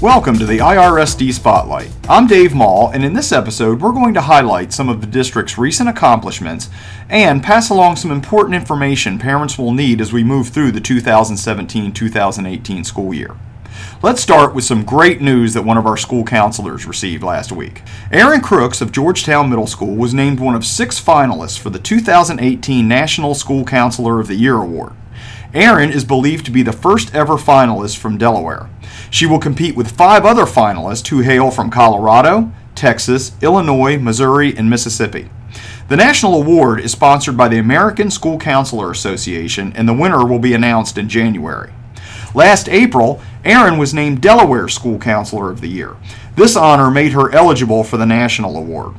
Welcome to the IRSD Spotlight. I'm Dave Maull, and in this episode, we're going to highlight some of the district's recent accomplishments and pass along some important information parents will need as we move through the 2017 2018 school year. Let's start with some great news that one of our school counselors received last week. Erin Crooks of Georgetown Middle School was named one of six finalists for the 2018 National School Counselor of the Year Award. Erin is believed to be the first ever finalist from Delaware. She will compete with five other finalists who hail from Colorado, Texas, Illinois, Missouri, and Mississippi. The national award is sponsored by the American School Counselor Association, and the winner will be announced in January. Last April, Erin was named Delaware School Counselor of the Year. This honor made her eligible for the national award.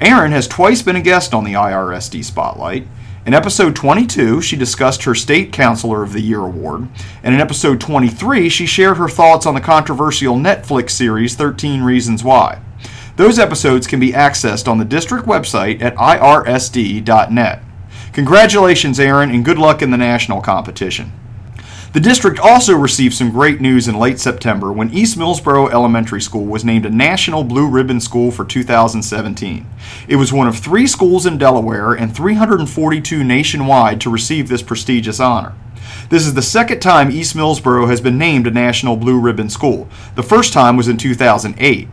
Erin has twice been a guest on the IRSD Spotlight. In episode 22, she discussed her State Counselor of the Year award, and in episode 23, she shared her thoughts on the controversial Netflix series 13 Reasons Why. Those episodes can be accessed on the district website at irsd.net. Congratulations, Erin, and good luck in the national competition. The district also received some great news in late September when East Millsboro Elementary School was named a National Blue Ribbon School for 2017. It was one of three schools in Delaware and 342 nationwide to receive this prestigious honor. This is the second time East Millsboro has been named a National Blue Ribbon School. The first time was in 2008.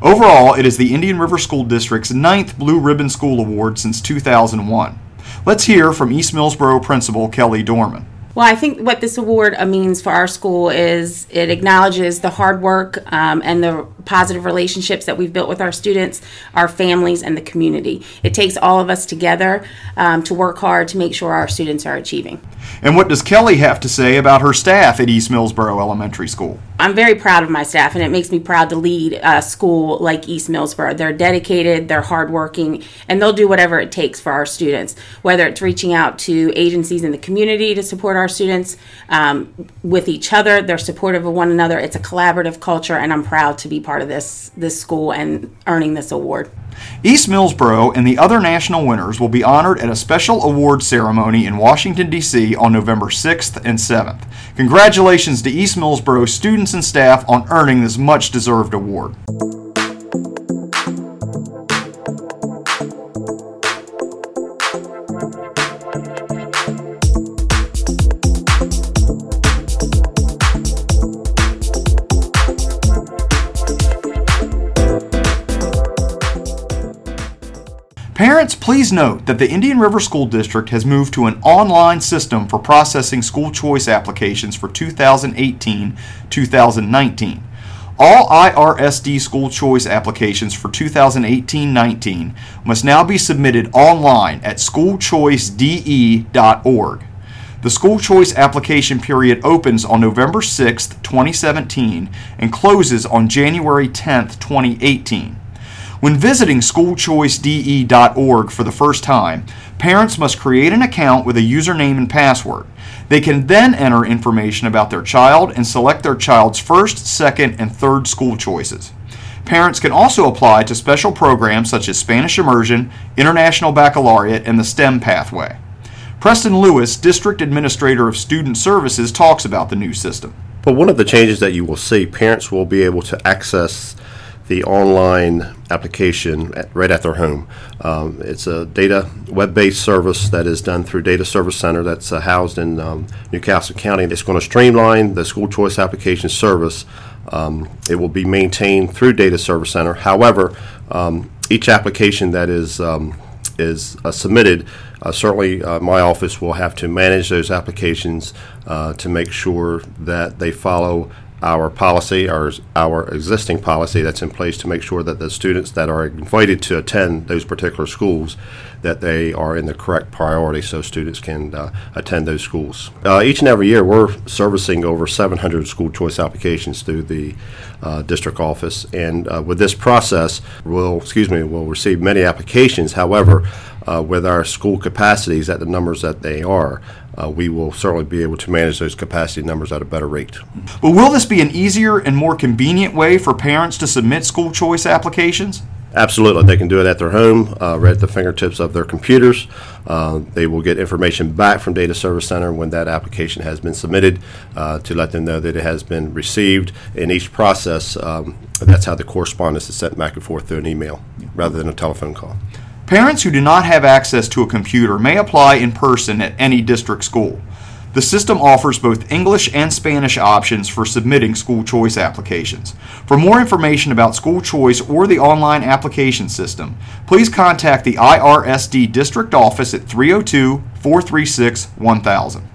Overall, it is the Indian River School District's ninth Blue Ribbon School Award since 2001. Let's hear from East Millsboro Principal Kelly Dorman. Well, I think what this award means for our school is it acknowledges the hard work um, and the positive relationships that we've built with our students, our families, and the community. It takes all of us together um, to work hard to make sure our students are achieving. And what does Kelly have to say about her staff at East Millsboro Elementary School? I'm very proud of my staff, and it makes me proud to lead a school like East Millsboro. They're dedicated, they're hardworking, and they'll do whatever it takes for our students, whether it's reaching out to agencies in the community to support our students um, with each other. They're supportive of one another. It's a collaborative culture, and I'm proud to be part of this this school and earning this award. East Millsboro and the other national winners will be honored at a special award ceremony in Washington, D.C. on November 6th and 7th. Congratulations to East Millsboro students and staff on earning this much deserved award. Parents, please note that the Indian River School District has moved to an online system for processing school choice applications for 2018 2019. All IRSD school choice applications for 2018 19 must now be submitted online at schoolchoicede.org. The school choice application period opens on November 6, 2017, and closes on January 10, 2018. When visiting schoolchoicede.org for the first time, parents must create an account with a username and password. They can then enter information about their child and select their child's first, second, and third school choices. Parents can also apply to special programs such as Spanish Immersion, International Baccalaureate, and the STEM pathway. Preston Lewis, District Administrator of Student Services, talks about the new system. But one of the changes that you will see, parents will be able to access the online application at, right at their home. Um, it's a data web-based service that is done through Data Service Center that's uh, housed in um, New Castle County. It's going to streamline the school choice application service. Um, it will be maintained through Data Service Center. However, um, each application that is um, is uh, submitted, uh, certainly uh, my office will have to manage those applications uh, to make sure that they follow our policy, our, our existing policy that's in place to make sure that the students that are invited to attend those particular schools, that they are in the correct priority so students can uh, attend those schools. Uh, each and every year, we're servicing over 700 school choice applications through the uh, district office, and uh, with this process, we'll, excuse me, we'll receive many applications. However, uh, with our school capacities at the numbers that they are, uh, we will certainly be able to manage those capacity numbers at a better rate. But will this be an easier and more convenient way for parents to submit school choice applications? Absolutely, they can do it at their home, uh, right at the fingertips of their computers. Uh, they will get information back from Data Service Center when that application has been submitted uh, to let them know that it has been received. In each process, um, that's how the correspondence is sent back and forth through an email rather than a telephone call. Parents who do not have access to a computer may apply in person at any district school. The system offers both English and Spanish options for submitting school choice applications. For more information about school choice or the online application system, please contact the IRSD district office at 302 436 1000.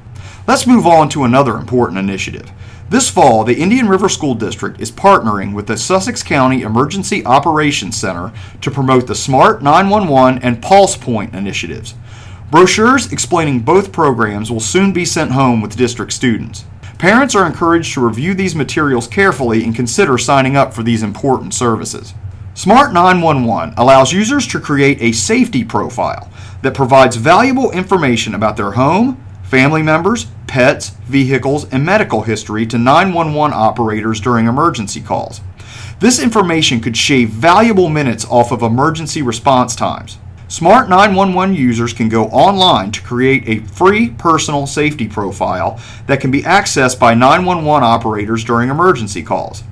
Let's move on to another important initiative. This fall, the Indian River School District is partnering with the Sussex County Emergency Operations Center to promote the SMART 911 and Pulse Point initiatives. Brochures explaining both programs will soon be sent home with district students. Parents are encouraged to review these materials carefully and consider signing up for these important services. Smart 911 allows users to create a safety profile that provides valuable information about their home, family members, pets, vehicles, and medical history to 911 operators during emergency calls. This information could shave valuable minutes off of emergency response times. Smart 911 users can go online to create a free personal safety profile that can be accessed by 911 operators during emergency calls.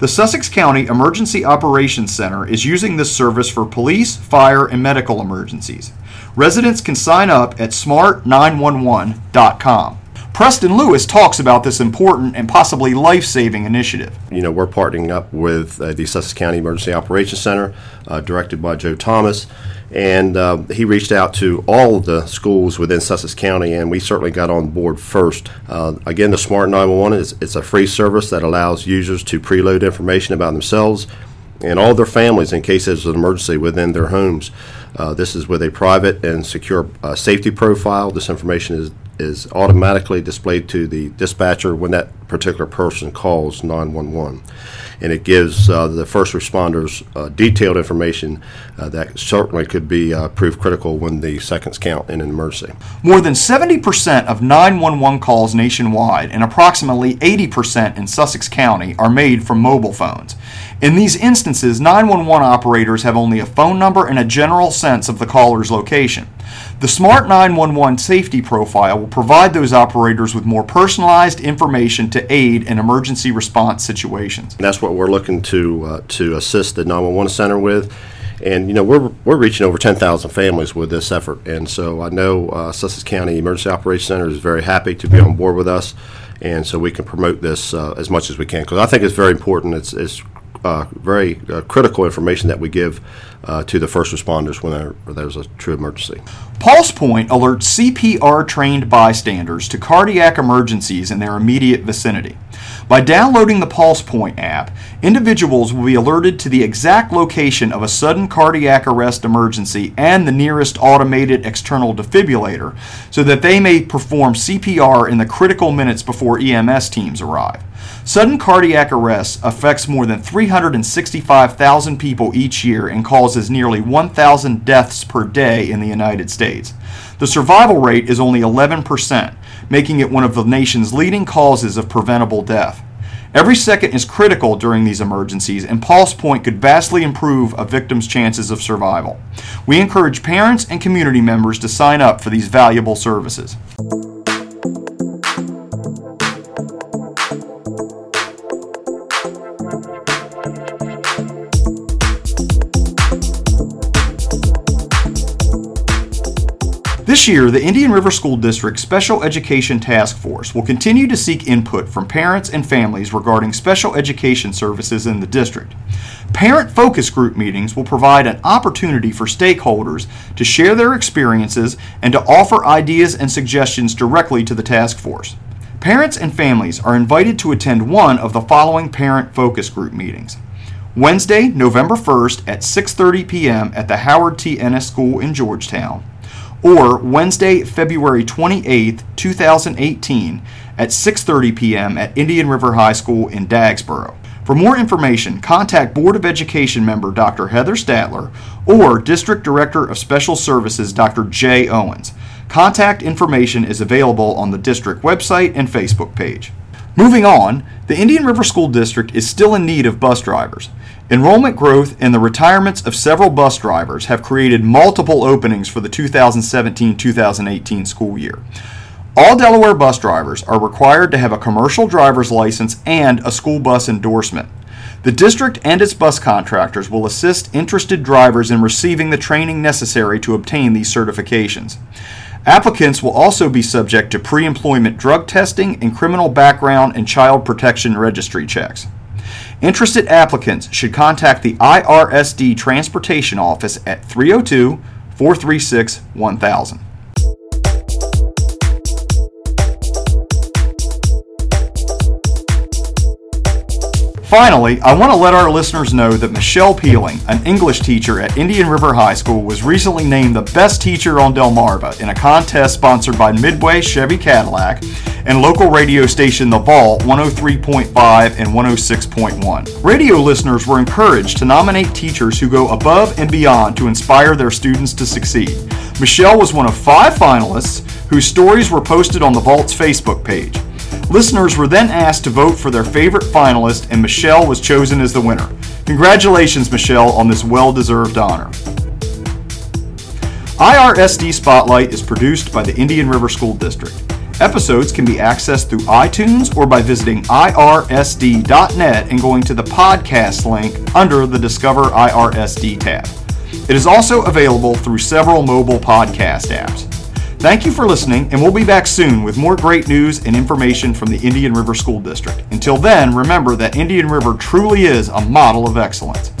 The Sussex County Emergency Operations Center is using this service for police, fire, and medical emergencies. Residents can sign up at smart911.com. Preston Lewis talks about this important and possibly life saving initiative. You know, we're partnering up with uh, the Sussex County Emergency Operations Center, uh, directed by Joe Thomas, and uh, he reached out to all the schools within Sussex County, and we certainly got on board first. Uh, again, the Smart 911 is it's a free service that allows users to preload information about themselves and all their families in case there's an emergency within their homes. Uh, this is with a private and secure uh, safety profile. This information is is automatically displayed to the dispatcher when that particular person calls 911. And it gives uh, the first responders uh, detailed information uh, that certainly could be uh, proved critical when the seconds count in an emergency. More than 70% of 911 calls nationwide and approximately 80% in Sussex County are made from mobile phones. In these instances, 911 operators have only a phone number and a general sense of the caller's location. The Smart 911 safety profile will provide those operators with more personalized information to aid in emergency response situations. And that's what we're looking to uh, to assist the 911 center with. And you know we're we're reaching over 10,000 families with this effort, and so I know uh, Sussex County Emergency Operations Center is very happy to be on board with us, and so we can promote this uh, as much as we can because I think it's very important. It's, it's uh, very uh, critical information that we give uh, to the first responders when there's a true emergency. Pulse Point alerts CPR trained bystanders to cardiac emergencies in their immediate vicinity. By downloading the Pulse Point app, individuals will be alerted to the exact location of a sudden cardiac arrest emergency and the nearest automated external defibrillator so that they may perform CPR in the critical minutes before EMS teams arrive. Sudden cardiac arrest affects more than 365,000 people each year and causes nearly 1,000 deaths per day in the United States. The survival rate is only 11%, making it one of the nation's leading causes of preventable death. Every second is critical during these emergencies, and Pulse Point could vastly improve a victim's chances of survival. We encourage parents and community members to sign up for these valuable services. This year, the Indian River School District Special Education Task Force will continue to seek input from parents and families regarding special education services in the district. Parent focus group meetings will provide an opportunity for stakeholders to share their experiences and to offer ideas and suggestions directly to the task force. Parents and families are invited to attend one of the following parent focus group meetings. Wednesday, November 1st at 6:30 p.m. at the Howard T. Ennis School in Georgetown or Wednesday, February 28, 2018 at 6:30 p.m. at Indian River High School in Dagsboro. For more information, contact Board of Education member Dr. Heather Statler or District Director of Special Services Dr. Jay Owens. Contact information is available on the district website and Facebook page. Moving on, the Indian River School District is still in need of bus drivers. Enrollment growth and the retirements of several bus drivers have created multiple openings for the 2017 2018 school year. All Delaware bus drivers are required to have a commercial driver's license and a school bus endorsement. The district and its bus contractors will assist interested drivers in receiving the training necessary to obtain these certifications. Applicants will also be subject to pre employment drug testing and criminal background and child protection registry checks. Interested applicants should contact the IRSD Transportation Office at 302 436 1000. Finally, I want to let our listeners know that Michelle Peeling, an English teacher at Indian River High School, was recently named the best teacher on Delmarva in a contest sponsored by Midway Chevy Cadillac and local radio station The Vault 103.5 and 106.1. Radio listeners were encouraged to nominate teachers who go above and beyond to inspire their students to succeed. Michelle was one of five finalists whose stories were posted on The Vault's Facebook page. Listeners were then asked to vote for their favorite finalist, and Michelle was chosen as the winner. Congratulations, Michelle, on this well deserved honor. IRSD Spotlight is produced by the Indian River School District. Episodes can be accessed through iTunes or by visiting irsd.net and going to the podcast link under the Discover IRSD tab. It is also available through several mobile podcast apps. Thank you for listening, and we'll be back soon with more great news and information from the Indian River School District. Until then, remember that Indian River truly is a model of excellence.